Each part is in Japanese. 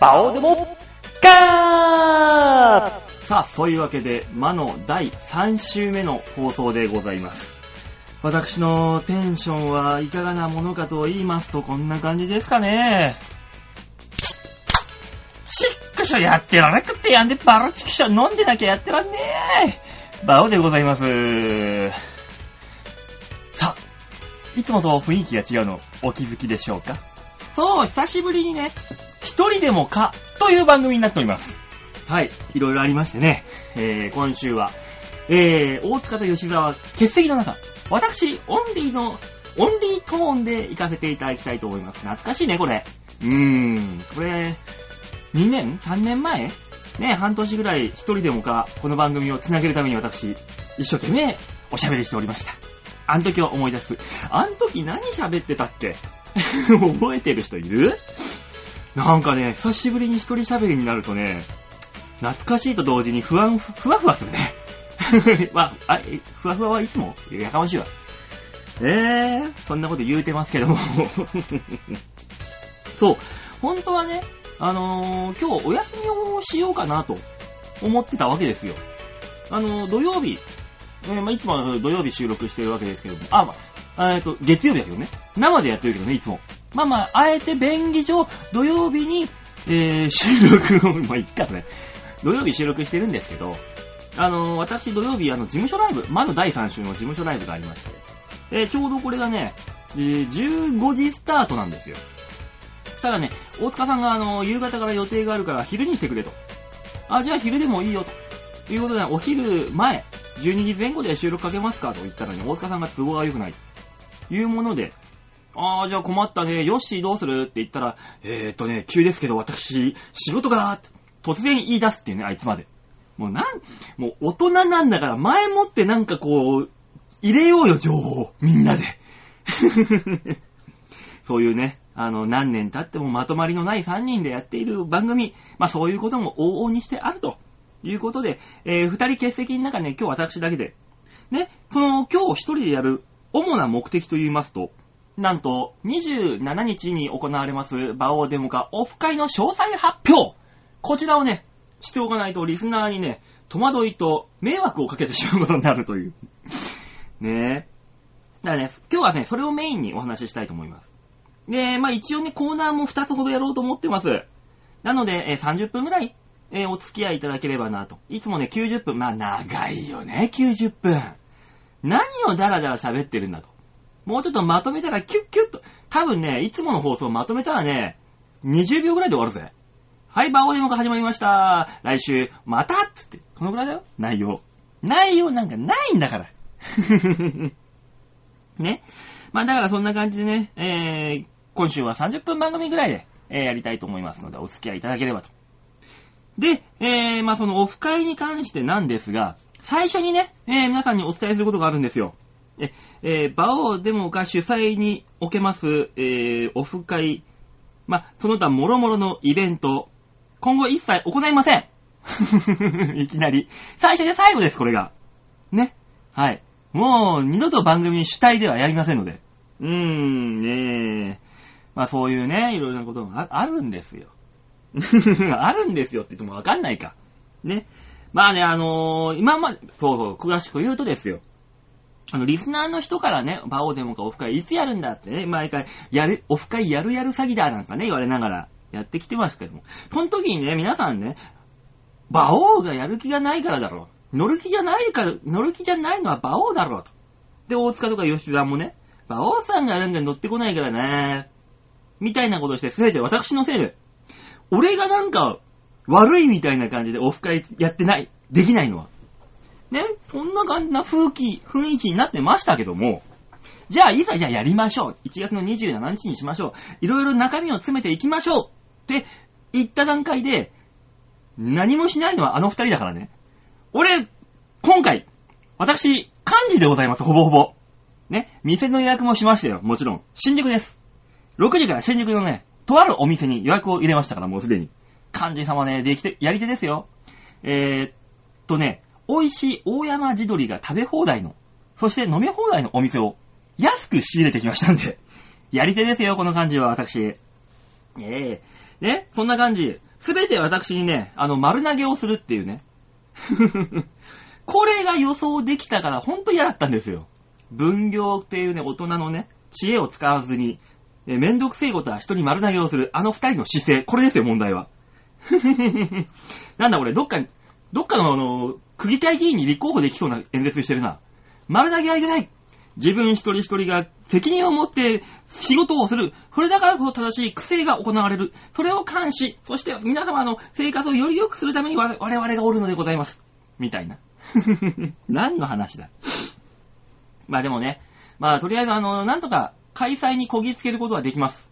バオでも、ガーさあ、そういうわけで、魔の第3週目の放送でございます。私のテンションはいかがなものかと言いますと、こんな感じですかね。しっかしょやってられなくてやんでバロチキショ飲んでなきゃやってらんねえ。バオでございます。さあ、いつもと雰囲気が違うのお気づきでしょうか？そう、久しぶりにね、一人でもかという番組になっております。はい、いろいろありましてね、えー、今週は、えー、大塚と吉沢欠席の中、私、オンリーの、オンリートーンで行かせていただきたいと思います。懐かしいね、これ。うーん、これ、2年 ?3 年前？ね、半年ぐらい一人でもか、この番組を繋げるために私、一生懸命おしゃべりしておりました。あの時を思い出す。あの時何喋ってたっけ？覚えてる人いる？なんかね、久しぶりに一人喋りになるとね、懐かしいと同時に不安、ふわふわするね。まあ、あ、ふわふわはいつもやかましいわ。えー、そんなこと言うてますけども。そう、本当はね、あのー今日お休みをしようかなと思ってたわけですよ。あのー土曜日、えーまあ、いつも土曜日収録してるわけですけども、あ、まあ、えっと、月曜日だけどね。生でやってるけどね、いつも。まあまあ、あえて便宜上、土曜日に、えー、収録を、まあ、いっかね。土曜日収録してるんですけど、あのー私土曜日、あの、事務所ライブ、まだ第3週の事務所ライブがありまして、えーちょうどこれがね、えー15時スタートなんですよ。ただね、大塚さんが、あのー夕方から予定があるから昼にしてくれと。あ、じゃあ昼でもいいよ、ということで、お昼前、12時前後で収録かけますかと言ったらね、大塚さんが都合が良くない。いうもので、あー、じゃあ困ったね、ヨッシーどうするって言ったら、えーっとね、急ですけど私、仕事が、突然言い出すっていうね、あいつまで。もうなん、もう大人なんだから前もってなんかこう、入れようよ、情報。みんなで。そういうね、あの、何年経ってもまとまりのない3人でやっている番組。まあそういうことも往々にしてあるとということで、えー、2人欠席の中ね、今日私だけで。ね、その今日一人でやる主な目的と言いますと、なんと27日に行われますバオデモカオフ会の詳細発表こちらをね、しておかないとリスナーにね、戸惑いと迷惑をかけてしまうことになるという。ねえ。だからね、今日はね、それをメインにお話ししたいと思います。で、まあ一応ね、コーナーも2つほどやろうと思ってます。なので、え30分ぐらい、えーお付き合いいただければなと。いつもね、90分。まあ長いよね、90分。何をダラダラ喋ってるんだと。もうちょっとまとめたらキュッキュッと。多分ね、いつもの放送まとめたらね、20秒ぐらいで終わるぜ。はい、バオデモが始まりました。来週、またっつって。このぐらいだよ。内容。内容なんかないんだから。ね。まあだからそんな感じでね、えー、今週は30分番組ぐらいで、えーやりたいと思いますので、お付き合いいただければと。で、えー、まあそのオフ会に関してなんですが、最初にね、えー、皆さんにお伝えすることがあるんですよ。え、えー、バオデモが主催におけます、えー、オフ会、まあ、その他諸々のイベント、今後一切行いません。いきなり。最初で最後です、これが。ね。はい。もう、二度と番組主体ではやりませんので。うーん、ねえ。まあそういうね、いろいろなことがああるんですよ。あるんですよって言ってもわかんないか。ね。まあね、あのー今まで、そうそう、詳しく言うとですよ。あの、リスナーの人からね、バオデモかオフ会いつやるんだってね、毎回、やる、オフ会やるやる詐欺だなんかね、言われながらやってきてますけども。その時にね、皆さんね、バオがやる気がないからだろう。乗る気じゃないから、乗る気じゃないのはバオだろうと。で、大塚とか吉田もね、バオさんがなんか乗ってこないからね、みたいなことして、すべて私のせいで、俺がなんか悪いみたいな感じでオフ会やってない、できないのは。ね、そんな感じな風気、雰囲気になってましたけども、じゃあ、いざじゃあやりましょう。1月の27日にしましょう。いろいろ中身を詰めていきましょうって言った段階で、何もしないのはあの二人だからね。俺、今回、私、幹事でございます、ほぼほぼ。ね、店の予約もしましたよ、もちろん。新宿です。6時から新宿のね、とあるお店に予約を入れましたから、もうすでに。幹事様ね、できて、やり手ですよ。えー、っとね、美味しい大山地鶏が食べ放題の、そして飲み放題のお店を安く仕入れてきましたんで、やり手ですよ、この幹事は私。ええね、そんな感じ。すべて私にね、あの、丸投げをするっていうね。これが予想できたから、ほんと嫌だったんですよ。分業っていうね、大人のね、知恵を使わずに、えめんどくせえことは人に丸投げをする、あの二人の姿勢、これですよ、問題は。なんだ俺、どっかに、どっかのあの、区議会議員に立候補できそうな演説してるな。丸投げはいけない自分一人一人が責任を持って仕事をする。それだからこそ正しい癖が行われる。それを監視。そして皆様の生活をより良くするために我々がおるのでございます。みたいな。何の話だ。まあでもね、まあとりあえずあの、なんとか開催にこぎつけることはできます。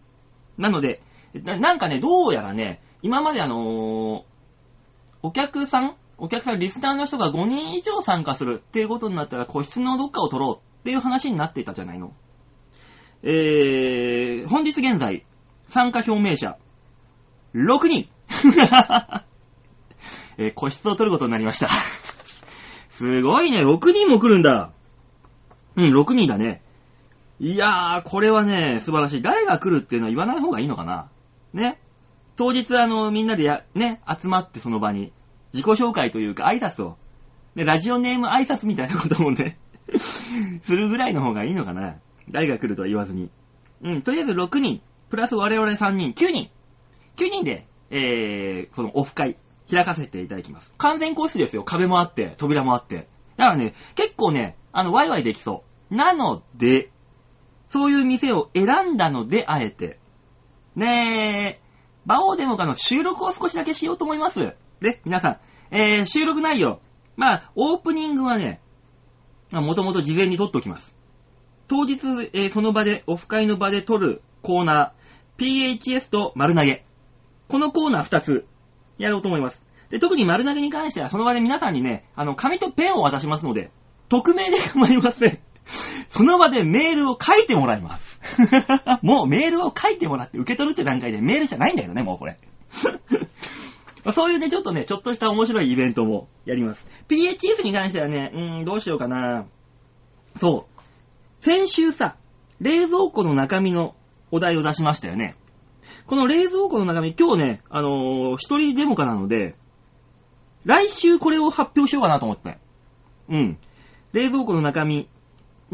なので、ななんかね、どうやらね、今まであのー、お客さんお客さん、リスナーの人が5人以上参加するっていうことになったら個室のどっかを取ろうっていう話になっていたじゃないの。えー、本日現在、参加表明者、6人 えー、個室を取ることになりましたすごいね、6人も来るんだ。うん、6人だね。いやー、これはね、素晴らしい。誰が来るっていうのは言わない方がいいのかな。ね。当日、あの、みんなでや、ね、集まってその場に、自己紹介というか挨拶を、で、ラジオネーム挨拶みたいなこともね するぐらいの方がいいのかな。誰が来るとは言わずに。うん、とりあえず6人、プラス我々3人、9人。9人で、えー、このオフ会、開かせていただきます。完全個室ですよ。壁もあって、扉もあって。だからね、結構ね、あの、ワイワイできそう。なので、そういう店を選んだので、あえて。ねえ、バオーデモカの収録を少しだけしようと思います。で、皆さん、えー、収録内容。まあ、オープニングはね、もともと事前に撮っておきます。当日、えー、その場で、オフ会の場で撮るコーナー、PHS と丸投げ。このコーナー2つ、やろうと思います。で、特に丸投げに関しては、その場で皆さんにね、あの、紙とペンを渡しますので、匿名で構いません。その場でメールを書いてもらいます。もうメールを書いてもらって受け取るって段階でメールじゃないんだけどね、もうこれ。そういうね、ちょっとね、ちょっとした面白いイベントもやります。PHS に関してはね、うーん、どうしようかな。そう。先週さ、冷蔵庫の中身のお題を出しましたよね。この冷蔵庫の中身、今日ね、あのー、一人デモカなので、来週これを発表しようかなと思って。うん。冷蔵庫の中身。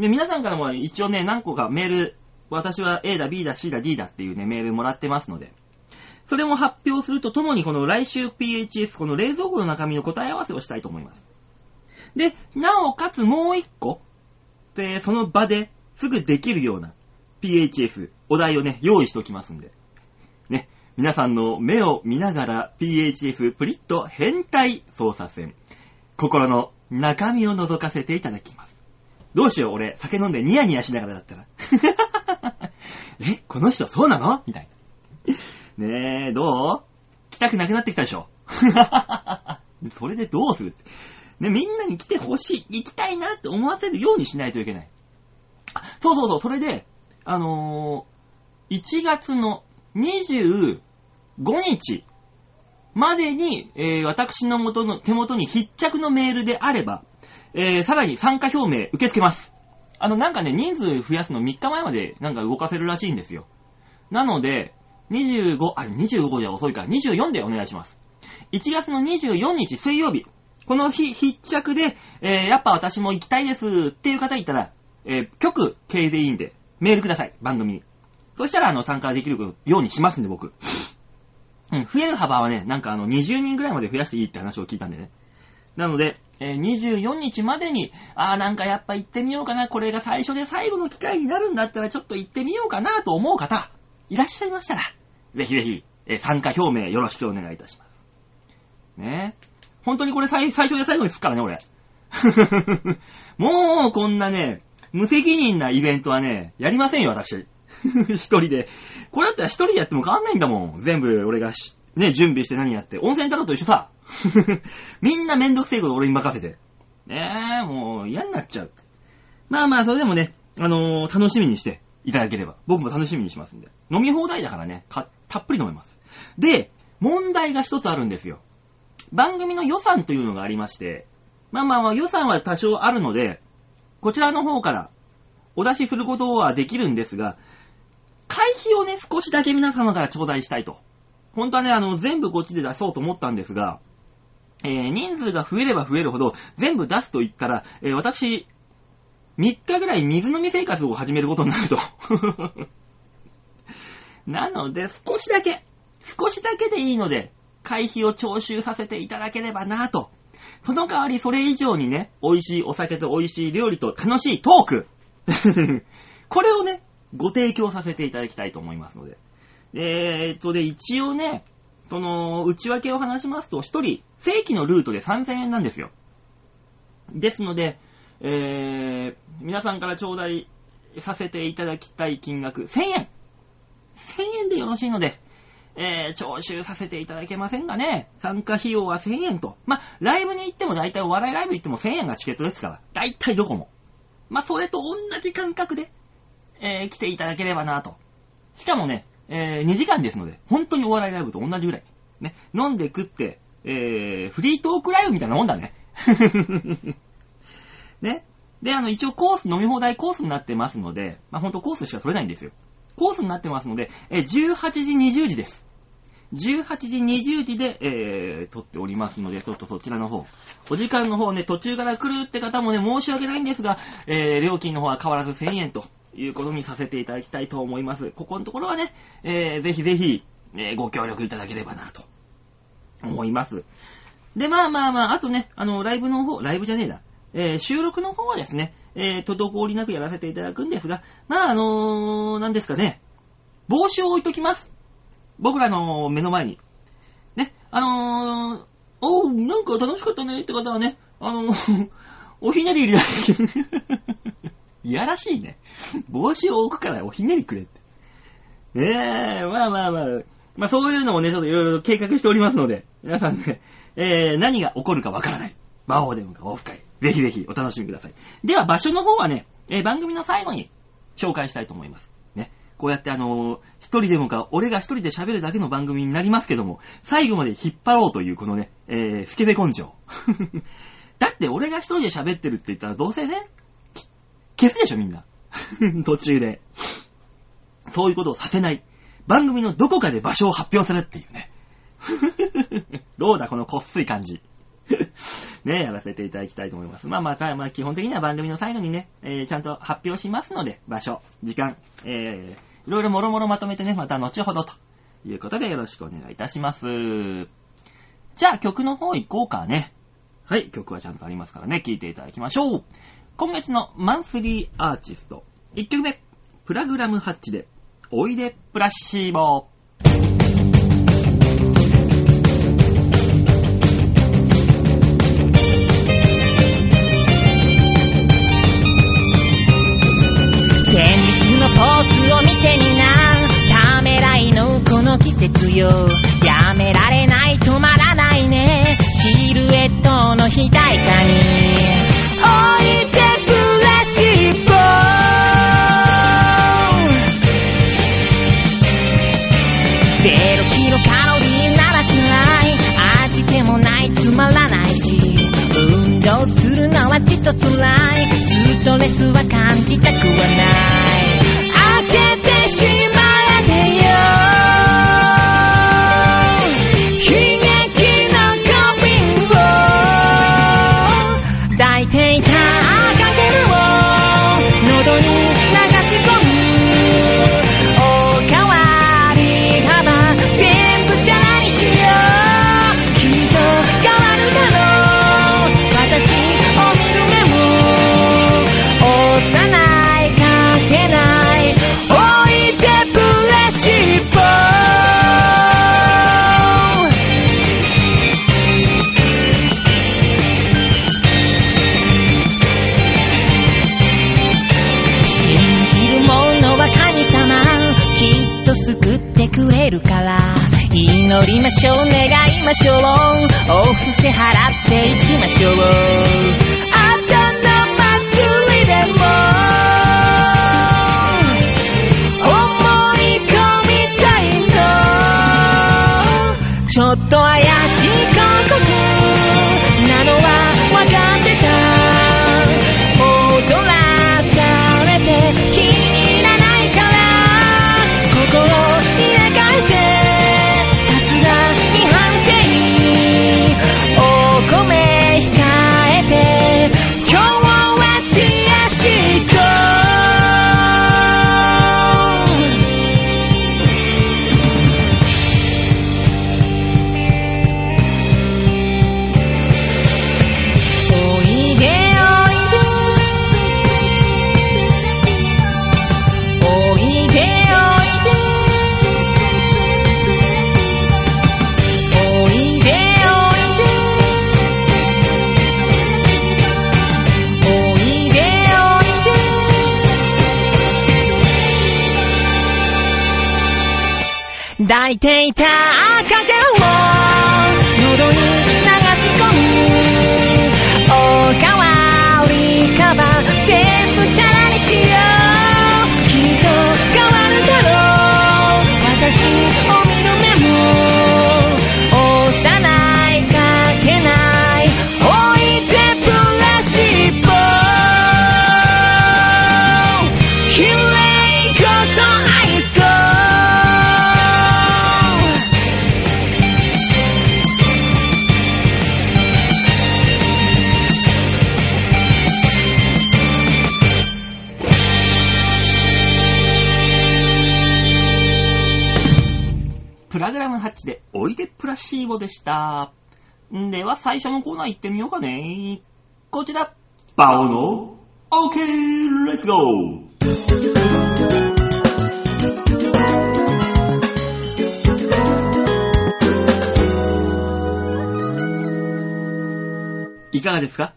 で、皆さんからも一応ね、何個かメール、私は A だ、B だ、C だ、D だっていうね、メールもらってますので、それも発表するとともに、この来週 PHS、この冷蔵庫の中身の答え合わせをしたいと思います。で、なおかつもう一個、で、その場ですぐできるような PHS、お題をね、用意しておきますんで。ね、皆さんの目を見ながら PHS プリッと変態操作戦。心の中身を覗かせていただきます。どうしよう、俺、酒飲んでニヤニヤしながらだったら。え、この人そうなの？みたいな。ねえ、どう？来たくなくなってきたでしょ それでどうするね、みんなに来てほしい、行きたいなって思わせるようにしないといけない。あ、そうそうそう、それで、あのー、1月の25日までに、えー、私の元の、手元に必着のメールであれば、えー、さらに参加表明受け付けます。あの、なんかね、人数増やすの3日前までなんか動かせるらしいんですよ。なので、25、あれ、25じゃ遅いから、24でお願いします。1月の24日水曜日、この日、必着で、えー、やっぱ私も行きたいですっていう方いたら、えー、局系でいいんで、メールください、番組に。そしたら、あの、参加できるようにしますんで、僕。うん、増える幅はね、なんかあの、20人ぐらいまで増やしていいって話を聞いたんでね。なので、えー、24日までに、あーなんかやっぱ行ってみようかな、これが最初で最後の機会になるんだったらちょっと行ってみようかなと思う方、いらっしゃいましたら、ぜひぜひ、えー、参加表明よろしくお願いいたします。ね本当にこれ最最初で最後にすっからね、俺。もう、こんなね、無責任なイベントはね、やりませんよ、私。一人で。これだったら一人でやっても変わんないんだもん。全部俺がしね、準備して何やって。温泉太郎と一緒さ。みんなめんどくせえこと俺に任せて。ねえ、もう嫌になっちゃう。まあまあ、それでもね、あのー、楽しみにしていただければ。僕も楽しみにしますんで。飲み放題だからね、たっぷり飲めます。で、問題が一つあるんですよ。番組の予算というのがありまして、まあまあまあ予算は多少あるので、こちらの方からお出しすることはできるんですが、会費をね、少しだけ皆様から頂戴したいと。本当はね、あの、全部こっちで出そうと思ったんですが、えー、人数が増えれば増えるほど、全部出すと言ったら、えー、私、3日ぐらい水飲み生活を始めることになると。なので、少しだけ、少しだけでいいので、会費を徴収させていただければなぁと。その代わりそれ以上にね、美味しいお酒と美味しい料理と楽しいトーク これをね、ご提供させていただきたいと思いますので。えー、っと、で、一応ね、その、内訳を話しますと、一人、正規のルートで3000円なんですよ。ですので、えー、皆さんから頂戴させていただきたい金額、1000円 !1000 円でよろしいので、えー、徴収させていただけませんがね、参加費用は1000円と。まライブに行っても大体お笑いライブ行っても1000円がチケットですから、大体どこも。まそれと同じ感覚で、えー、来ていただければなと。しかもね、えー、2時間ですので、本当にお笑いライブと同じぐらい。ね、飲んで食って、えー、フリートークライブみたいなもんだね。ね。で、あの、一応コース、飲み放題コースになってますので、まあ、ほんとコースしか取れないんですよ。コースになってますので、え18時20時です。18時20時で、えー、撮っておりますので、ちょっとそちらの方、お時間の方ね、途中から来るって方もね、申し訳ないんですが、えー、料金の方は変わらず1000円ということにさせていただきたいと思います。ここのところはね、えー、ぜひぜひ、えー、ご協力いただければなと、思います。で、まあまあまあ、あとね、あの、ライブの方、ライブじゃねえな。えー、収録の方はですね、えー、滞りなくやらせていただくんですが、まああのー、何ですかね、帽子を置いときます。僕らの目の前に。ね、あのー、おう、なんか楽しかったねって方はね、あのー、おひねり入れだけ。いやらしいね。帽子を置くからおひねりくれって。ねえ、まあまあまあ、まあそういうのもね、ちょっといろいろ計画しておりますので、皆さんね、えー、何が起こるかわからない。魔王でもかオフ会。ぜひぜひお楽しみください。では場所の方はね、えー、番組の最後に紹介したいと思います。ね。こうやってあのー、一人でもか、俺が一人で喋るだけの番組になりますけども、最後まで引っ張ろうというこのね、えー、スケベ根性。だって俺が一人で喋ってるって言ったらどうせね、消すでしょみんな。途中で。そういうことをさせない。番組のどこかで場所を発表するっていうね。どうだこのこっすい感じ。ね、やらせていただきたいと思います。まあまた、まあ基本的には番組の最後にね、えー、ちゃんと発表しますので、場所、時間、えー、いろいろもろもろまとめてね、また後ほどということでよろしくお願いいたします。じゃあ曲の方行こうかね。はい、曲はちゃんとありますからね、聴いていただきましょう。今月のマンスリーアーティスト、1曲目、プラグラムハッチで、おいでプラッシーボポーズを見てみな。ためらいのこの季節よ。やめられない止まらないね。シルエットの肥大化に。辛い。ストレスは感じたくはない。食えるから。祈りましょう願いましょう。お布施払っていきましょう。あたの祭りでも。ボでした。では最初のコーナー行ってみようかね。こちら、バオの OK, let's go! いかがですか？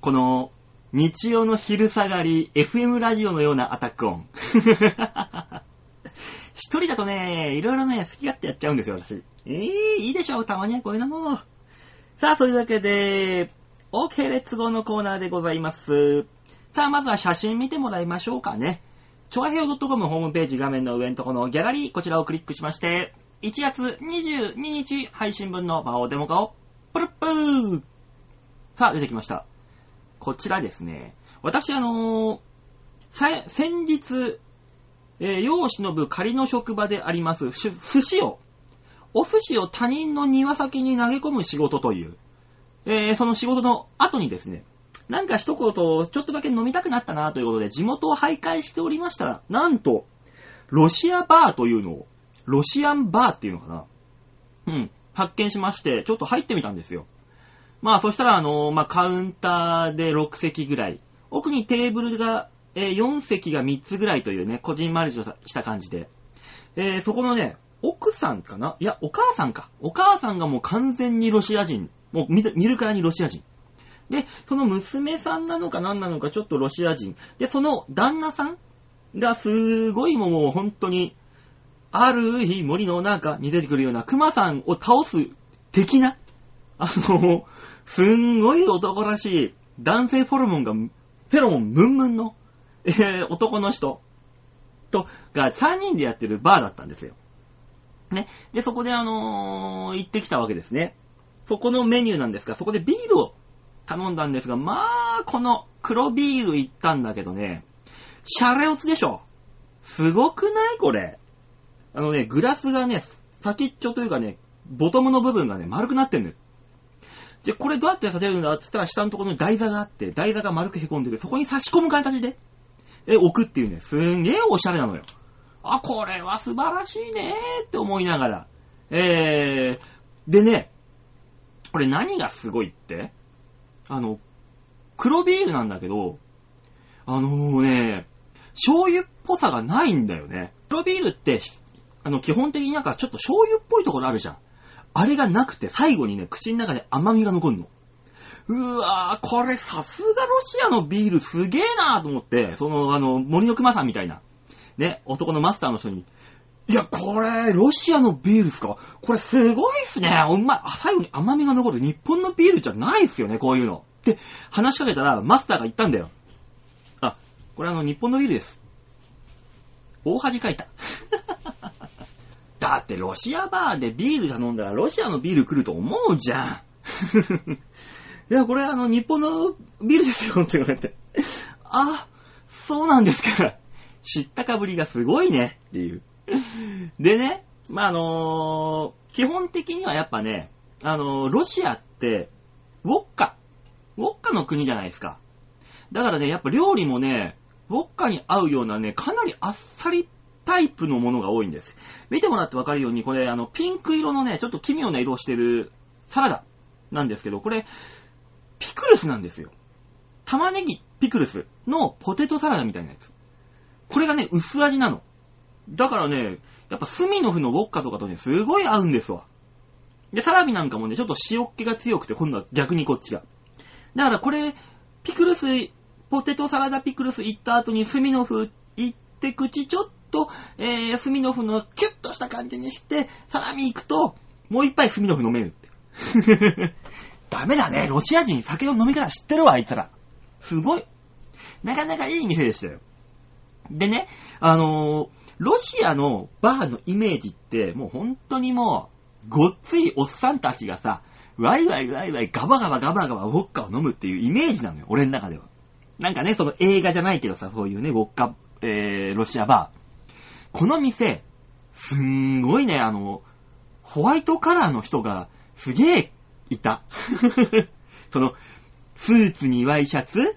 この日曜の昼下がり FM ラジオのようなアタック音。一人だとね、いろいろね、好き勝手やっちゃうんですよ、私。えー、いいでしょう、たまにはこういうのも。さあ、そういうわけで、OK レッツゴーのコーナーでございます。さあ、まずは写真見てもらいましょうかね。ちょあへお .com ホームページ画面の上のところのギャラリー、こちらをクリックしまして、1月22日配信分の場をデモ化を、プルップーさあ、出てきました。こちらですね。私、あのー先日、えー、世を忍ぶ仮の職場であります、寿司を、お寿司を他人の庭先に投げ込む仕事という、えーその仕事の後にですね、なんか一言、ちょっとだけ飲みたくなったなということで、地元を徘徊しておりましたら、なんと、ロシアバーというのを、ロシアンバーっていうのかなうん、発見しまして、ちょっと入ってみたんですよ。まあ、そしたら、あの、まあ、カウンターで6席ぐらい、奥にテーブルが、えー4席が3つぐらいというね、こじんまりとした感じで、えーそこのね、奥さんかな？いや、お母さんか。お母さんがもう完全にロシア人。もう見るからにロシア人。で、その娘さんなのか何なのかちょっとロシア人。で、その旦那さんがすごいもう本当に、ある日森の中に出てくるような熊さんを倒す的な、あの、すんごい男らしい男性フォルモンが、フェロモンムンムンの、えー男の人と、が3人でやってるバーだったんですよ。ね。で、そこであのー行ってきたわけですね。そこのメニューなんですが、そこでビールを頼んだんですが、まあ、この黒ビール行ったんだけどね、シャレオツでしょ。すごくないこれ。あのね、グラスがね、先っちょというかね、ボトムの部分がね、丸くなってんのよ。で、これどうやって立てるんだって言ったら下のところに台座があって、台座が丸く凹んでる。そこに差し込む形で、え、置くっていうね、すんげえおしゃれなのよ。あ、これは素晴らしいねーって思いながら。えー、でね、これ何がすごいって？あの、黒ビールなんだけど、あのーね、醤油っぽさがないんだよね。黒ビールって、あの、基本的になんかちょっと醤油っぽいところあるじゃん。あれがなくて最後にね、口の中で甘みが残るの。うわー、これさすがロシアのビールすげーなーと思って、その、あの、森の熊さんみたいな、ね、男のマスターの人に、いや、これ、ロシアのビールっすか？これすごいっすね。うまい。最後に甘みが残る。日本のビールじゃないっすよね、こういうの。って話しかけたら、マスターが言ったんだよ。あ、これあの、日本のビールです。大恥かいた。だって、ロシアバーでビール頼んだら、ロシアのビール来ると思うじゃん。いや、これあの、日本のビールですよって言われて。あ、そうなんですか。知ったかぶりがすごいねっていう。でね、まあ、あのー基本的にはやっぱね、あのーロシアって、ウォッカ。ウォッカの国じゃないですか。だからね、やっぱ料理もね、ウォッカに合うようなね、かなりあっさりタイプのものが多いんです。見てもらってわかるように、これ、あの、ピンク色のね、ちょっと奇妙な色をしてるサラダなんですけど、これ、ピクルスなんですよ。玉ねぎピクルスのポテトサラダみたいなやつ。これがね、薄味なの。だからね、やっぱスミノフのウォッカとかとね、すごい合うんですわ。で、サラミなんかもね、ちょっと塩っ気が強くて、今度は逆にこっちが。だからこれ、ピクルス、ポテトサラダピクルス行った後にスミノフ行って口ちょっと、えー、スミノフのキュッとした感じにして、サラミ行くと、もう一杯スミノフ飲めるって。ダメだね。ロシア人酒の飲み方知ってるわ、あいつら。すごい。なかなかいい店でしたよ。でね、あのーロシアのバーのイメージって、もう本当にもう、ごっついおっさんたちがさ、ワイワイワイワイガバガバガバガバウォッカを飲むっていうイメージなのよ、俺の中では。なんかね、その映画じゃないけどさ、そういうね、ウォッカ、えー、ロシアバー。この店、すんごいね、あの、ホワイトカラーの人がすげえいた。その、スーツにワイシャツ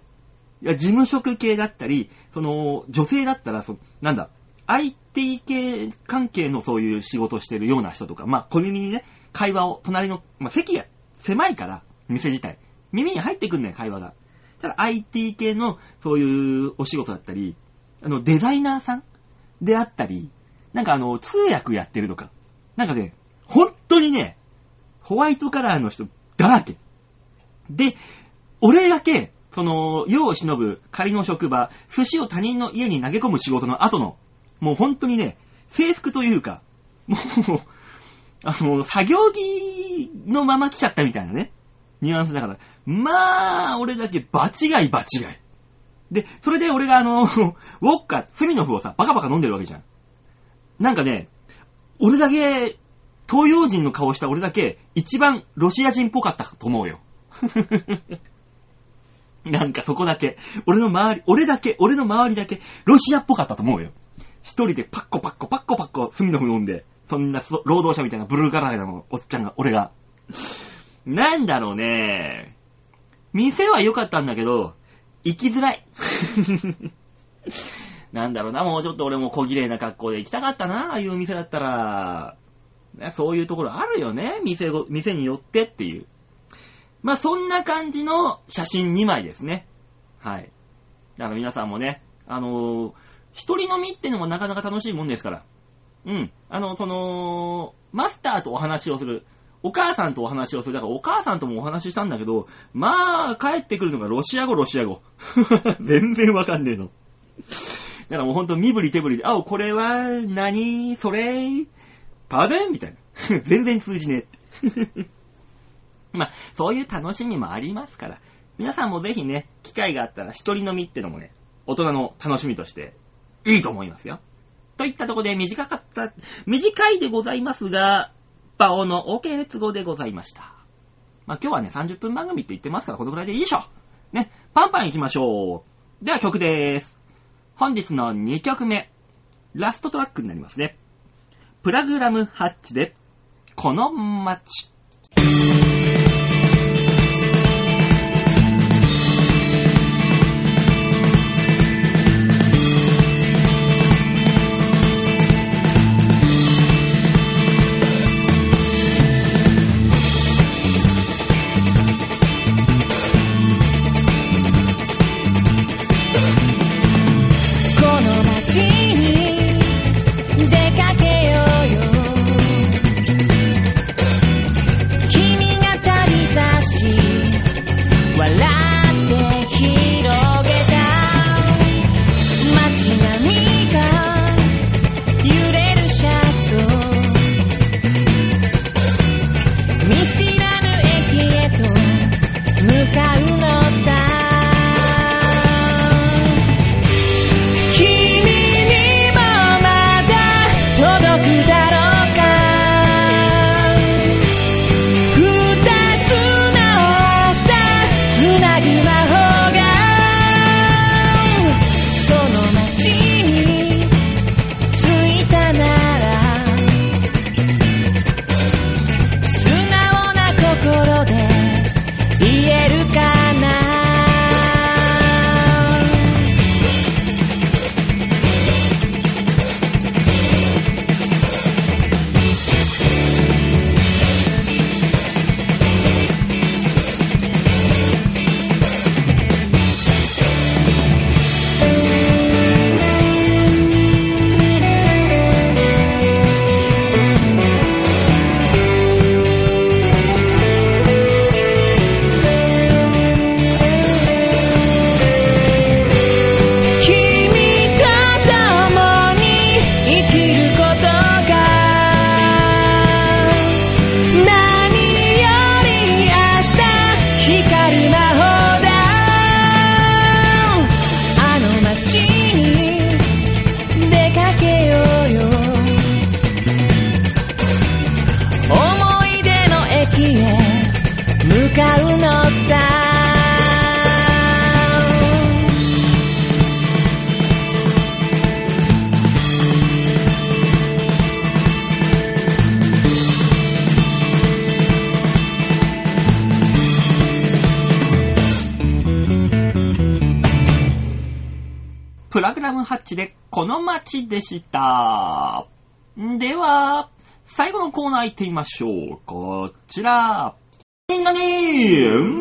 いや、事務職系だったり、その、女性だったら、そのなんだ、IT 系関係のそういう仕事をしてるような人とか、まあ、小耳にね、会話を、隣の、まあ、席が狭いから、店自体。耳に入ってくんね会話が。ただ IT 系のそういうお仕事だったり、あの、デザイナーさんであったり、なんかあの、通訳やってるとか。なんかね、本当にね、ホワイトカラーの人だらけ。で、俺だけ、その、世を忍ぶ仮の職場、寿司を他人の家に投げ込む仕事の後の、もう本当にね、制服というか、もう、あの、作業着のまま来ちゃったみたいなね、ニュアンスだから、まあ、俺だけ場違い場違い。で、それで俺があの、ウォッカ、スミノフをさ、バカバカ飲んでるわけじゃん。なんかね、俺だけ、東洋人の顔した俺だけ、一番ロシア人っぽかったと思うよ。なんかそこだけ、俺の周り、俺だけ、俺の周りだけ、ロシアっぽかったと思うよ。一人でパッコパッコパッコパッコ、スミノフ飲んで、そんな労働者みたいなブルーカラーのおっちゃんが、俺が。なんだろうね。店は良かったんだけど、行きづらい。なんだろうな、もうちょっと俺も小綺麗な格好で行きたかったな、ああいう店だったら。そういうところあるよね、店ご、店によってっていう。まあ、そんな感じの写真2枚ですね。はい。だから皆さんもね、あのー一人飲みってのもなかなか楽しいもんですから。うん。あの、その、マスターとお話をする。お母さんとお話をする。だからお母さんともお話ししたんだけど、まあ、帰ってくるのがロシア語、ロシア語。全然わかんねえの。だからもうほんと身振り手振りで、あ、これは何、それ、パデン？みたいな。全然通じねえって。まあ、そういう楽しみもありますから、皆さんもぜひね、機会があったら一人飲みってのもね、大人の楽しみとしていいと思いますよ。といったとこで短かった、短いでございますが、バオの OK 列号でございました。まあ、今日はね、30分番組って言ってますから、このくらいでいいでしょ。ね、パンパン行きましょう。では曲でーす。本日の2曲目、ラストトラックになりますね。プラグラムハッチで、この街。この街でした。では、最後のコーナー行ってみましょう。こちら。みんなに、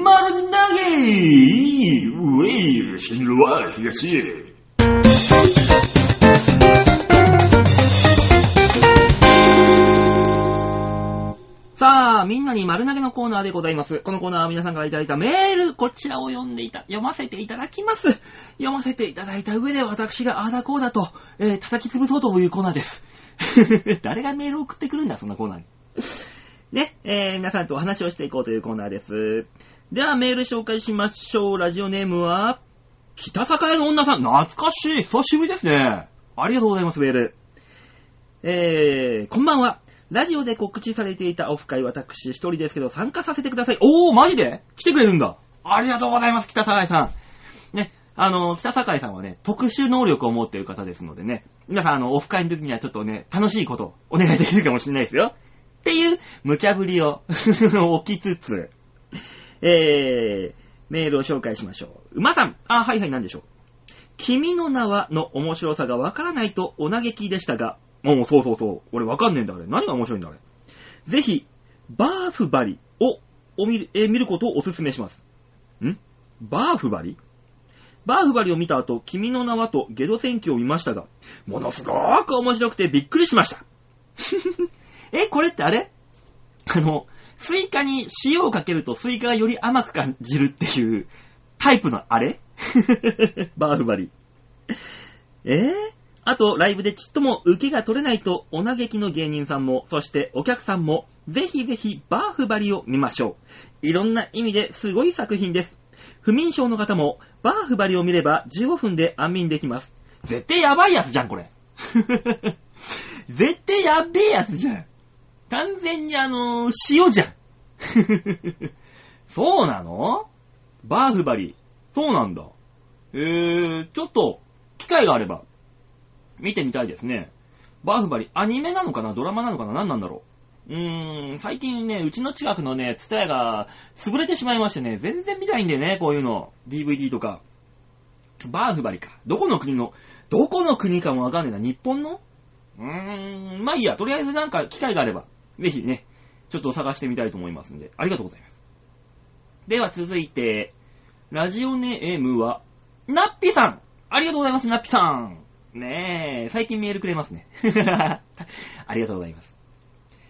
丸投げウェイ、新郎は東。へみんなに丸投げのコーナーでございます。このコーナーは皆さんからいただいたメール、こちらを読んでいた、読ませていただきます。読ませていただいた上で私があーだこうだと、えー叩き潰そうというコーナーです。誰がメールを送ってくるんだ、そんなコーナーに。ね、えー、皆さんとお話をしていこうというコーナーです。では、メール紹介しましょう。ラジオネームは、北栄の女さん、懐かしい、久しぶりですね。ありがとうございます、メール。えー、こんばんは。ラジオで告知されていたオフ会、私一人ですけど参加させてください。おー、マジで？来てくれるんだ。ありがとうございます、北栄さん。ね、あの、北栄さんはね、特殊能力を持っている方ですのでね、皆さん、あの、オフ会の時にはちょっとね、楽しいことお願いできるかもしれないですよ。っていう、無茶ぶりを 置きつつ、えー、メールを紹介しましょう。馬さん、あ、はいはい、なんでしょう。君の名はの面白さがわからないとお嘆きでしたが、もうそうそうそう。俺わかんねえんだ、あれ。何が面白いんだ、あれ。ぜひ、バーフバリをお見る、え見ることをお勧めします。ん？バーフバリ？バーフバリを見た後、君の名はとゲド戦記を見ましたが、ものすごーく面白くてびっくりしました。え、これってあれ？あの、スイカに塩をかけるとスイカがより甘く感じるっていうタイプのあれ？バーフバリ。えー、あと、ライブでちっとも受けが取れないと、お嘆きの芸人さんも、そしてお客さんも、ぜひぜひバーフバリを見ましょう。いろんな意味ですごい作品です。不眠症の方も、バーフバリを見れば15分で安眠できます。絶対やばいやつじゃん、これ。絶対やべえやつじゃん。完全にあのー塩じゃん。そうなの？バーフバリ。そうなんだ。えー、ちょっと、機会があれば、見てみたいですね。バーフバリ、アニメなのかな？ドラマなのかな？何なんだろう？うーん、最近ね、うちの近くのね、ツタヤが潰れてしまいましてね、全然見たいんだよね、こういうの。DVD とか。バーフバリか。どこの国の、どこの国かもわかんねえな。日本の？うーん、まあいいや。とりあえずなんか機会があれば、ぜひね、ちょっと探してみたいと思いますんで、ありがとうございます。では続いて、ラジオネームは、ナッピさんありがとうございます、ナッピさんねえ、最近メールくれますね。ありがとうございます。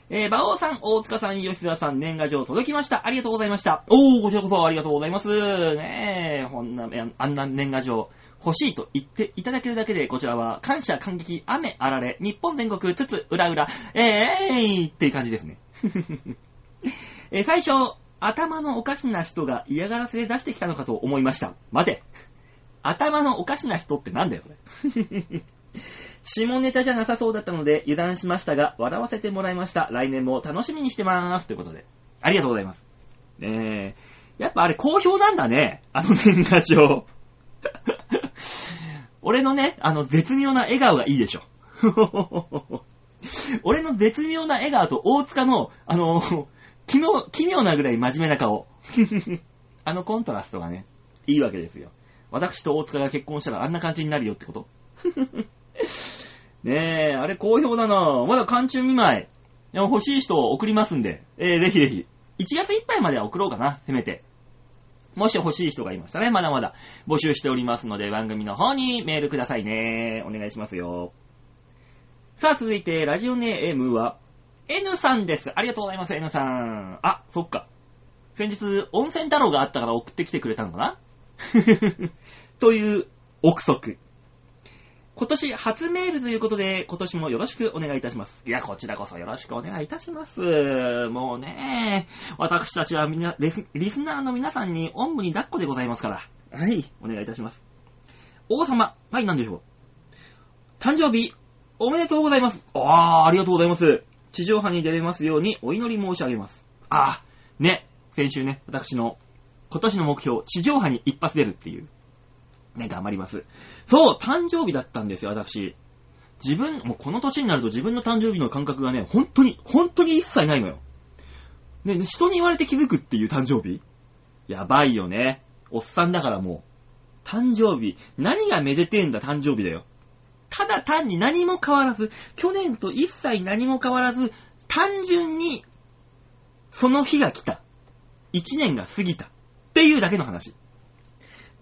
えー、馬王さん、大塚さん、吉田さん、年賀状届きました。ありがとうございました。おー、こちらこそありがとうございます。ねえ、こんな、あんな年賀状、欲しいと言っていただけるだけで、こちらは、感謝、感激、雨、あられ、日本全国、つつ、裏裏、えーいっていう感じですね。えー最初、頭のおかしな人が嫌がらせで出してきたのかと思いました。待て。頭のおかしな人ってなんだよ、それ。下ネタじゃなさそうだったので油断しましたが、笑わせてもらいました。来年も楽しみにしてまーす。ということで。ありがとうございます。ねえ。やっぱあれ好評なんだね。あの年賀状。俺のね、あの絶妙な笑顔がいいでしょ。俺の絶妙な笑顔と大塚の、あの、奇妙、奇妙なぐらい真面目な顔。あのコントラストがね、いいわけですよ。私と大塚が結婚したらあんな感じになるよってこと ねえ、あれ好評だなまだ寒中見舞い。でも欲しい人を送りますんで、えー、ぜひぜひ。1月いっぱいまでは送ろうかな、せめて。もし欲しい人がいましたね、まだまだ募集しておりますので、番組の方にメールくださいね。お願いしますよ。さあ、続いて、ラジオネームは、N さんです。ありがとうございます、N さん。あ、そっか。先日、温泉太郎があったから送ってきてくれたのかな？という憶測。今年初メールということで、今年もよろしくお願いいたします。いや、こちらこそよろしくお願いいたします。もうね、私たちはみんな、リスリスナーの皆さんにおんぶに抱っこでございますから。はい、お願いいたします。王様、はい、なんでしょう。誕生日、おめでとうございます。あー、ありがとうございます。地上波に出れますようにお祈り申し上げます。あー、ね、先週ね、私の今年の目標、地上波に一発出るっていう。ね、頑張ります。そう、誕生日だったんですよ、私。自分、もうこの年になると自分の誕生日の感覚がね、本当に、本当に一切ないのよ。ね、人に言われて気づくっていう誕生日やばいよね。おっさんだからもう誕生日。何がめでてえんだ、誕生日だよ。ただ単に何も変わらず、去年と一切何も変わらず、単純に、その日が来た。一年が過ぎた。っていうだけの話。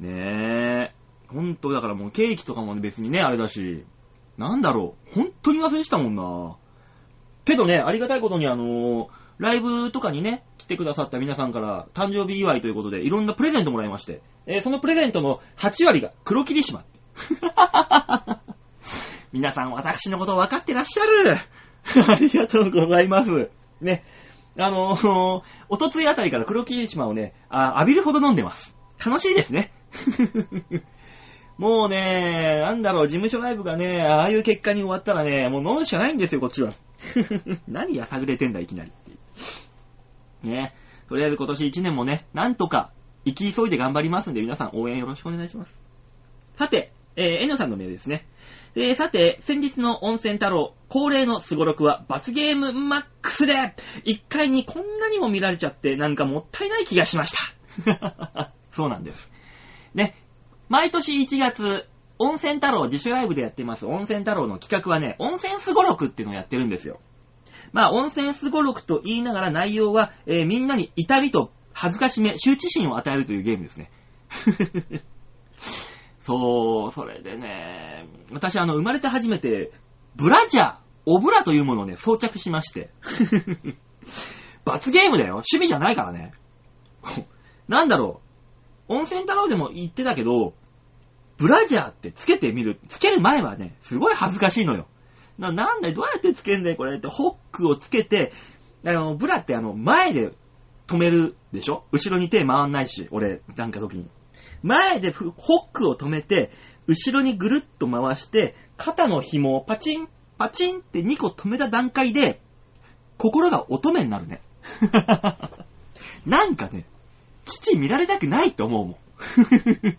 ねえ。ほんと、だからもうケーキとかも別にね、あれだし、なんだろう。本当に忘れてたもんな。けどね、ありがたいことにあのーライブとかにね、来てくださった皆さんから誕生日祝いということで、いろんなプレゼントもらいまして、えーそのプレゼントの8割が黒霧島。皆さん私のこと分かってらっしゃる。ありがとうございます。ね。あのーおとついあたりから黒霧島をね、あ浴びるほど飲んでます。楽しいですね。もうね、なんだろう、事務所ライブがね、ああいう結果に終わったらね、もう飲むしかないんですよ、こっちは。何やさぐれてんだ、いきなりって。ね。とりあえず今年1年もね、なんとか、生き急いで頑張りますんで、皆さん応援よろしくお願いします。さて、えー、N さんのメールですね。えー、さて、先日の温泉太郎、恒例のスゴロクは罰ゲームマックスで、1回にこんなにも見られちゃって、なんかもったいない気がしました。そうなんです。ね、毎年1月、温泉太郎自主ライブでやってます温泉太郎の企画はね、温泉スゴロクっていうのをやってるんですよ。まあ、温泉スゴロクと言いながら内容は、えーみんなに痛みと恥ずかしめ、羞恥心を与えるというゲームですね。そう、それでね、私あの、生まれて初めて、ブラジャー、オブラというものをね、装着しまして。罰ゲームだよ。趣味じゃないからね。なんだろう。温泉太郎でも言ってたけど、ブラジャーってつけてみる。つける前はね、すごい恥ずかしいのよ。な、なんだよ、どうやってつけんだよ、これって。ホックをつけて、あの、ブラってあの、前で止めるでしょ？後ろに手回んないし、俺、なんか時に。前でふホックを止めて、後ろにぐるっと回して、肩の紐をパチン、パチンって2個止めた段階で、心が乙女になるね。なんかね、父見られたくないって思うもん。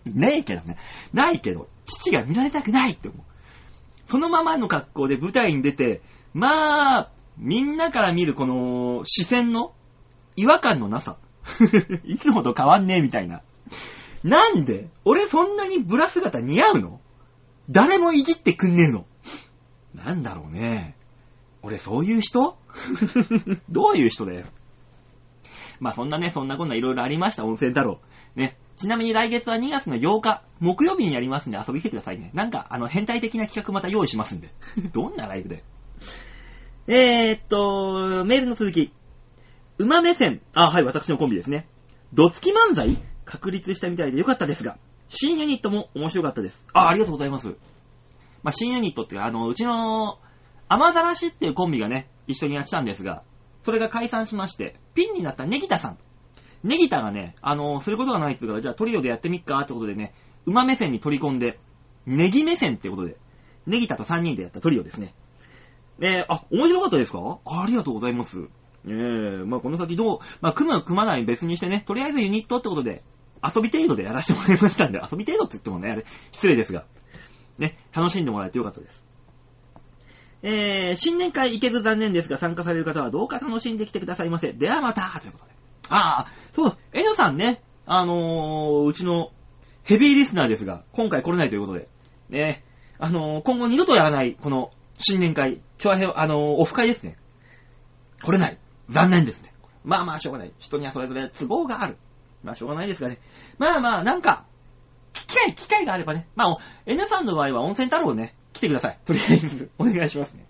ねえけどね。ないけど、父が見られたくないって思う。そのままの格好で舞台に出て、まあ、みんなから見るこの視線の違和感のなさ。いつもと変わんねえみたいな。なんで俺そんなにブラ姿似合うの？誰もいじってくんねえの？なんだろうね。俺そういう人？どういう人だよ？まあそんなね、そんなこんないろいろありました、温泉太郎。ね。ちなみに来月は2月の8日、木曜日にやりますんで遊びに来てくださいね。なんか、あの、変態的な企画また用意しますんで。どんなライブで。えー、っと、メールの続き。馬目線。あ、はい、私のコンビですね。どつき漫才？確立したみたいでよかったですが、新ユニットも面白かったです。あ、ありがとうございます。まあ、新ユニットってか、あの、うちの、雨ざらしっていうコンビがね、一緒にやってたんですが、それが解散しまして、ピンになったネギタさん。ネギタがね、あの、することがないって言うから、じゃあトリオでやってみっかってことでね、馬目線に取り込んで、ネギ目線ってことで、ネギタと3人でやったトリオですね。えー、あ、面白かったですか？ありがとうございます。えー、まあこの先どう、まあ組む組まない別にしてね、とりあえずユニットってことで、遊び程度でやらせてもらいましたんで、遊び程度って言ってもね、あれ、失礼ですが、ね、楽しんでもらえてよかったです。えー、新年会行けず残念ですが、参加される方はどうか楽しんできてくださいませ。ではまたということで。ああ、そう、エノさんね、あのー、うちのヘビーリスナーですが、今回来れないということで、ね、あのー、今後二度とやらない、この新年会、今日は、あのー、オフ会ですね。来れない。残念ですね。まあまあ、しょうがない。人にはそれぞれ都合がある。まあ、しょうがないですがね。まあまあ、なんか、機会、機会があればね。まあ、N さんの場合は温泉太郎ね、来てください。とりあえず、お願いしますね。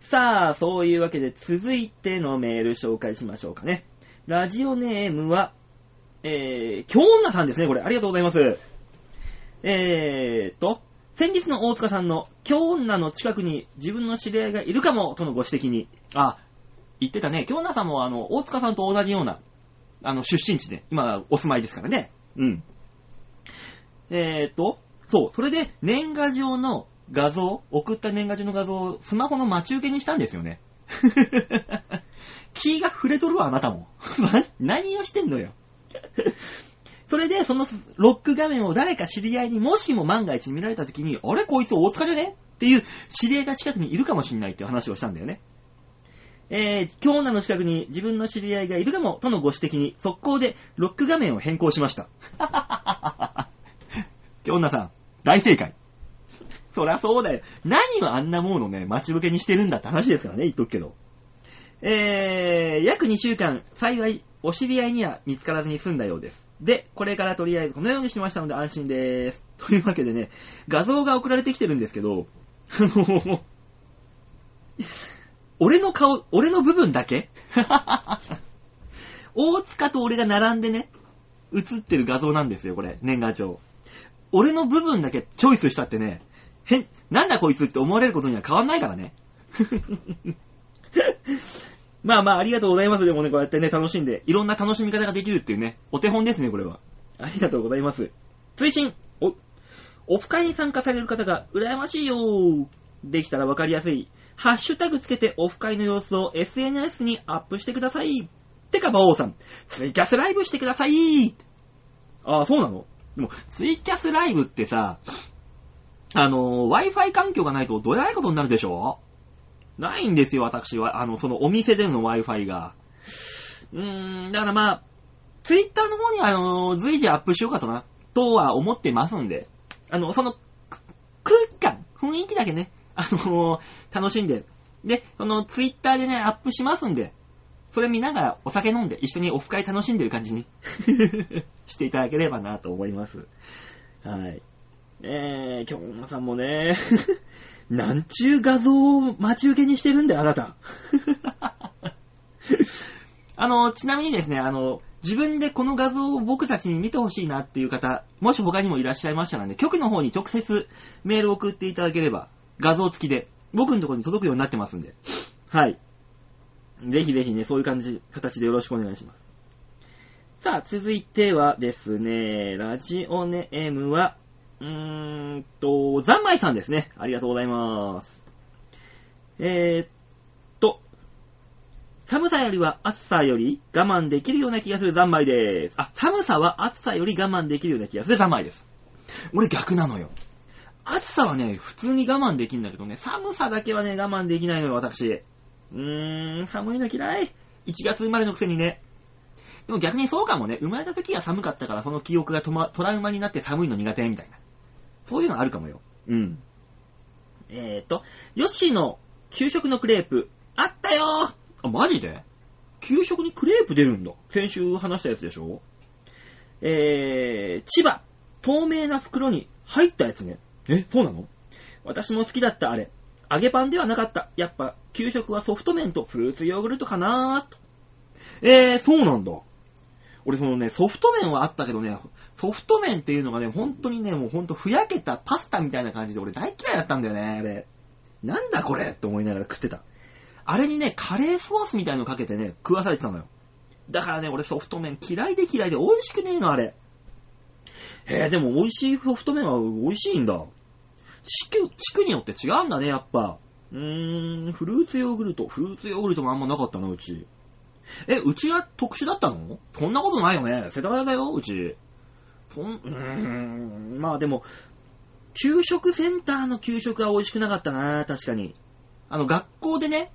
さあ、そういうわけで、続いてのメール紹介しましょうかね。ラジオネームは、えー、京女さんですね、これ。ありがとうございます。えーと、先日の大塚さんの京女の近くに自分の知り合いがいるかもとのご指摘に、あ、言ってたね。京女さんもあの、大塚さんと同じような、あの、出身地で、今お住まいですからね。うん。えーと、そう、それで年賀状の画像、送った年賀状の画像をスマホの待ち受けにしたんですよね。気が触れとるわ、あなたも。何をしてんのよ。それで、そのロック画面を誰か知り合いにもしも万が一に見られた時に、あれこいつ大塚じゃね？っていう知り合いが近くにいるかもしんないっていう話をしたんだよね。えー、京女の近くに自分の知り合いがいるかもとのご指摘に、速攻でロック画面を変更しました。京女さん、大正解。そりゃそうだよ。何をあんなものね、待ち受けにしてるんだって話ですからね、言っとくけど。えー、約2週間、幸い、お知り合いには見つからずに済んだようです。で、これからとりあえずこのようにしましたので安心でーす。というわけでね、画像が送られてきてるんですけど、あの、俺の顔、俺の部分だけ？大塚と俺が並んでね、映ってる画像なんですよ、これ、年賀状。俺の部分だけチョイスしたってね、変、なんだこいつって思われることには変わんないからね。まあまあ、ありがとうございます。でもね、こうやってね、楽しんで、いろんな楽しみ方ができるっていうね、お手本ですね、これは。ありがとうございます。追伸お、オフ会に参加される方が羨ましいよ。できたらわかりやすい。ハッシュタグつけてオフ会の様子を SNS にアップしてください。てか、馬王さん、ツイキャスライブしてください。ああ、そうなの？でも、ツイキャスライブってさ、あのー、Wi-Fi 環境がないとどえらいことになるでしょ？ないんですよ、私は。あの、そのお店での Wi-Fi が。うーん、だからまあ、ツイッターの方にあの、随時アップしようかとな、とは思ってますんで、あの、その、空気感、雰囲気だけね、あのー楽しんで、で、そのツイッターでね、アップしますんで、それ見ながらお酒飲んで一緒にオフ会楽しんでる感じに していただければなと思います。はい。えー、京女さんもね、なんちゅう画像を待ち受けにしてるんだよ、あなた。あの、ちなみにですね、あの、自分でこの画像を僕たちに見てほしいなっていう方、もし他にもいらっしゃいましたらね、局の方に直接メールを送っていただければ、画像付きで、僕のところに届くようになってますんで。はい。ぜひぜひね、そういう感じ、形でよろしくお願いします。さあ、続いてはですね、ラジオネームは、うーんと、ザンマイさんですね。ありがとうございます。えー、っと、寒さよりは暑さより我慢できるような気がするザンマイです。あ、寒さは暑さより我慢できるような気がするザンマイです。俺逆なのよ。暑さはね、普通に我慢できんだけどね、寒さだけはね、我慢できないのよ、私。うーん、寒いの嫌い。1月生まれのくせにね。でも逆にそうかもね、生まれた時は寒かったからその記憶がトラウマになって寒いの苦手みたいな。そういうのあるかもよ。うん。えーと、ヨッシーの給食のクレープ、あったよーあ、マジで？給食にクレープ出るんだ。先週話したやつでしょ？えー、千葉、透明な袋に入ったやつね。え、そうなの？私も好きだったあれ。揚げパンではなかった。やっぱ、給食はソフト麺とフルーツヨーグルトかなーと。えー、そうなんだ。俺そのね、ソフト麺はあったけどね、ソフト麺っていうのがね、本当にね、もうほんとふやけたパスタみたいな感じで俺大嫌いだったんだよね、あれ。なんだこれって思いながら食ってた。あれにね、カレーソースみたいのかけてね、食わされてたのよ。だからね、俺ソフト麺嫌いで嫌いで美味しくねえの、あれ。へえ、でも美味しいソフト麺は美味しいんだ。地区、地区によって違うんだね、やっぱ。うーん、フルーツヨーグルト。フルーツヨーグルトもあんまなかったな、うち。え、うちは特殊だったの？そんなことないよね。世田谷だよ、うち。そん、うーん、まあでも、給食センターの給食は美味しくなかったな、確かに。あの、学校でね、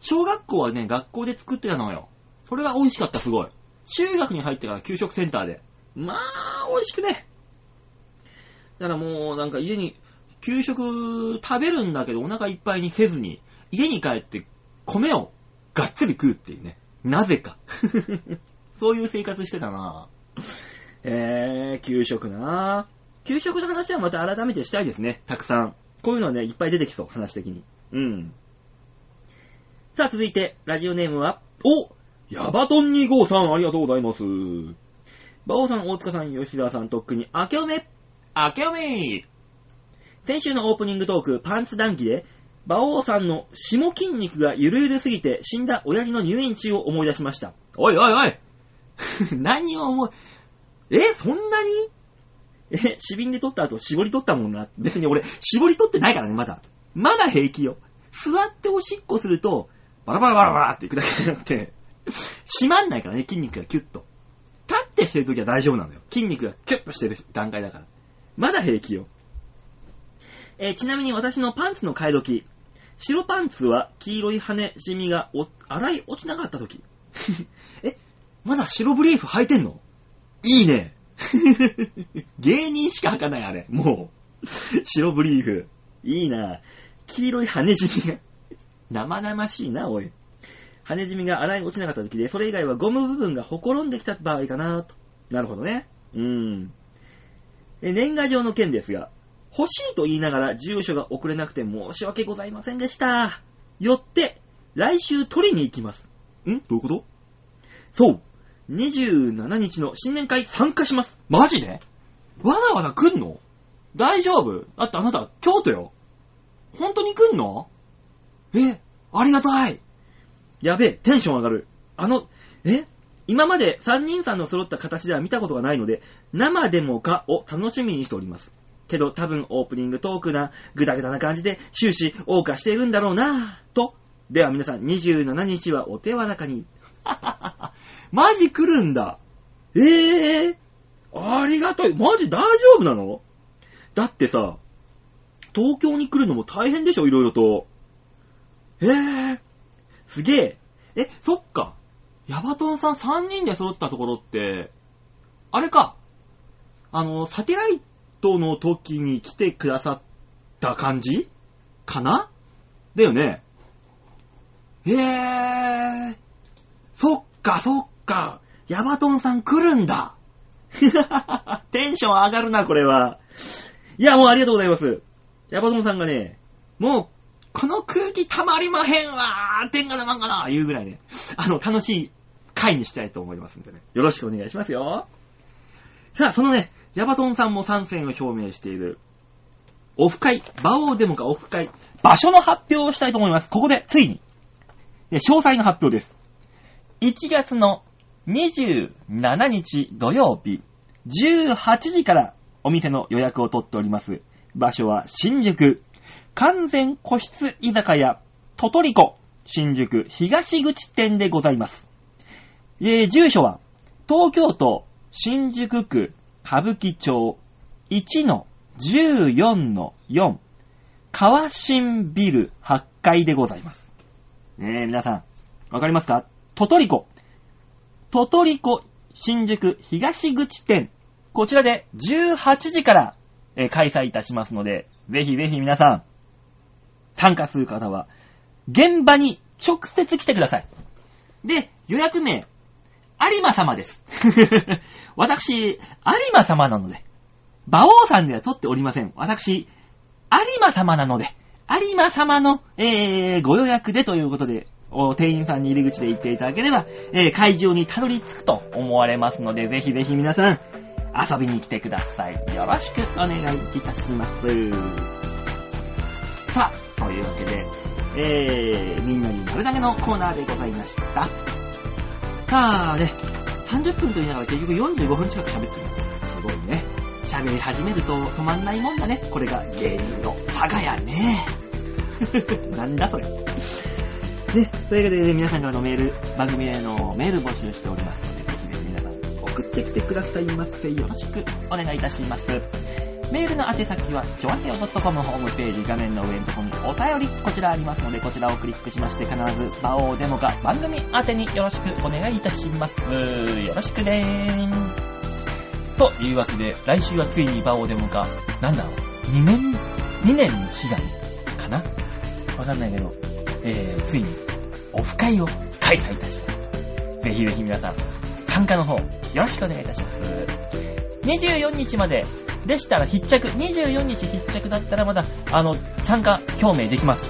小学校はね、学校で作ってたのよ。それが美味しかった、すごい。中学に入ってから給食センターで。まあ、美味しくね。だからもう、なんか家に、給食食べるんだけどお腹いっぱいにせずに、家に帰って米をがっつり食うっていうね。なぜか。そういう生活してたなえー、給食な給食の話はまた改めてしたいですね。たくさん。こういうのはね、いっぱい出てきそう、話的に。うん。さあ、続いて、ラジオネームは、おヤバトン2号さん、ありがとうございます。バオさん、大塚さん、吉沢さん、とっくに、明けおめ明けおめ先週のオープニングトーク、パンツ談義で、馬王さんの下筋肉がゆるゆるすぎて死んだ親父の入院中を思い出しました。おいおいおい 何を思い、え、そんなに？え、死瓶で取った後絞り取ったもんな。別に俺、絞り取ってないからね、まだ。まだ平気よ。座っておしっこすると、バラバラバラバラっていくだけになって、閉まんないからね、筋肉がキュッと。立ってしてるときは大丈夫なのよ。筋肉がキュッとしてる段階だから。まだ平気よ。えー、ちなみに私のパンツの替え時。白パンツは黄色い羽、シミが洗い落ちなかった時。え、まだ白ブリーフ履いてんの？いいね。芸人しか履かない、あれ。もう。白ブリーフ。いいな。黄色い羽染みが。生々しいな、おい。羽染みが洗い落ちなかった時で、それ以外はゴム部分がほころんできた場合かなと。なるほどね。うん。え年賀状の件ですが、欲しいと言いながら住所が送れなくて申し訳ございませんでした。よって、来週取りに行きます。ん？どういうこと？そう。27日の新年会参加します。マジで？わざわざ来んの？大丈夫？だってあなた、京都よ。本当に来んの？え、ありがたい。やべえ、テンション上がる。あの、え？今まで三人さんの揃った形では見たことがないので、生でもかを楽しみにしております。けど多分オープニングトークな、ぐだぐだな感じで終始謳歌しているんだろうなぁ、と。では皆さん、27日はお手柔らかに。マジ来るんだ。ええー、ありがたい。マジ大丈夫なの？だってさ、東京に来るのも大変でしょ、いろいろと。ええー、すげえ。え、そっか。ヤバトンさん3人で揃ったところって、あれか。あの、サテライトの時に来てくださった感じかなだよね。へえ。そっか、そっか。ヤバトンさん来るんだ。テンション上がるな、これは。いや、もうありがとうございます。ヤバトンさんがね、もう、この空気たまりまへんわー天下の漫画だ言うぐらいね、あの、楽しい回にしたいと思いますんでね。よろしくお願いしますよ。さあ、そのね、ヤバトンさんも参戦を表明している、オフ会、バオーデモかオフ会、場所の発表をしたいと思います。ここで、ついに、詳細の発表です。1月の27日土曜日、18時からお店の予約を取っております。場所は新宿、完全個室居酒屋、トトリコ、新宿東口店でございます。えー住所は、東京都新宿区歌舞伎町1-14-4川新ビル8階でございます。ねえ、皆さん、わかりますか？トトリコ。トトリコ新宿東口店。こちらで18時から、開催いたしますので、ぜひぜひ皆さん、参加する方は、現場に直接来てください。で、予約名、有馬様です。私、有馬様なので、馬王さんでは取っておりません。私、有馬様なので、有馬様の、えー、ご予約でということで、お店員さんに入り口で言っていただければ、えー、会場にたどり着くと思われますので、ぜひぜひ皆さん、遊びに来てください。よろしくお願いいたします。さあ、というわけで、えー、みんなになるだけのコーナーでございました。さあね、30分と言いながら結局45分近く喋ってる。すごいね。喋り始めると止まんないもんだね。これが芸人の差がやね。なんだそれ。ね、というわけで、皆さんからのメール、番組へのメール募集しておりますので、ぜひぜひ皆さん送ってきてくださいませ。よろしくお願いいたします。メールの宛先は、ちょわへよ .com ホームページ画面の上のところにお便り、こちらありますので、こちらをクリックしまして、必ず、場をデモか番組宛てによろしくお願いいたします。よろしくねー。というわけで、来週はついに場をデモか、なんだろう、2年、2年の悲願かな？わかんないけど、えー、ついに、オフ会を開催いたします。ぜひぜひ皆さん、参加の方、よろしくお願いいたします。24日まででしたら必着、24日必着だったらまだ、あの、参加表明できます。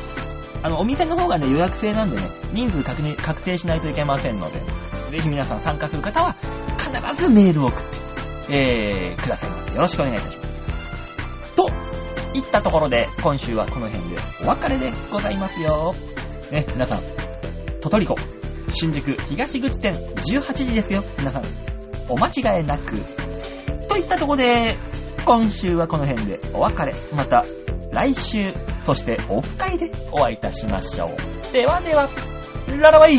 あの、お店の方がね、予約制なんでね、人数確認、確定しないといけませんので、ぜひ皆さん参加する方は、必ずメールを送って、えー、くださいませ。よろしくお願いいたします。と、いったところで、今週はこの辺でお別れでございますよ。ね、皆さん、トトリコ、新宿東口店18時ですよ。皆さん、お間違えなく。といったところで、今週はこの辺でお別れ。また来週、そしてオフ会でお会いいたしましょう。ではでは、ララバイ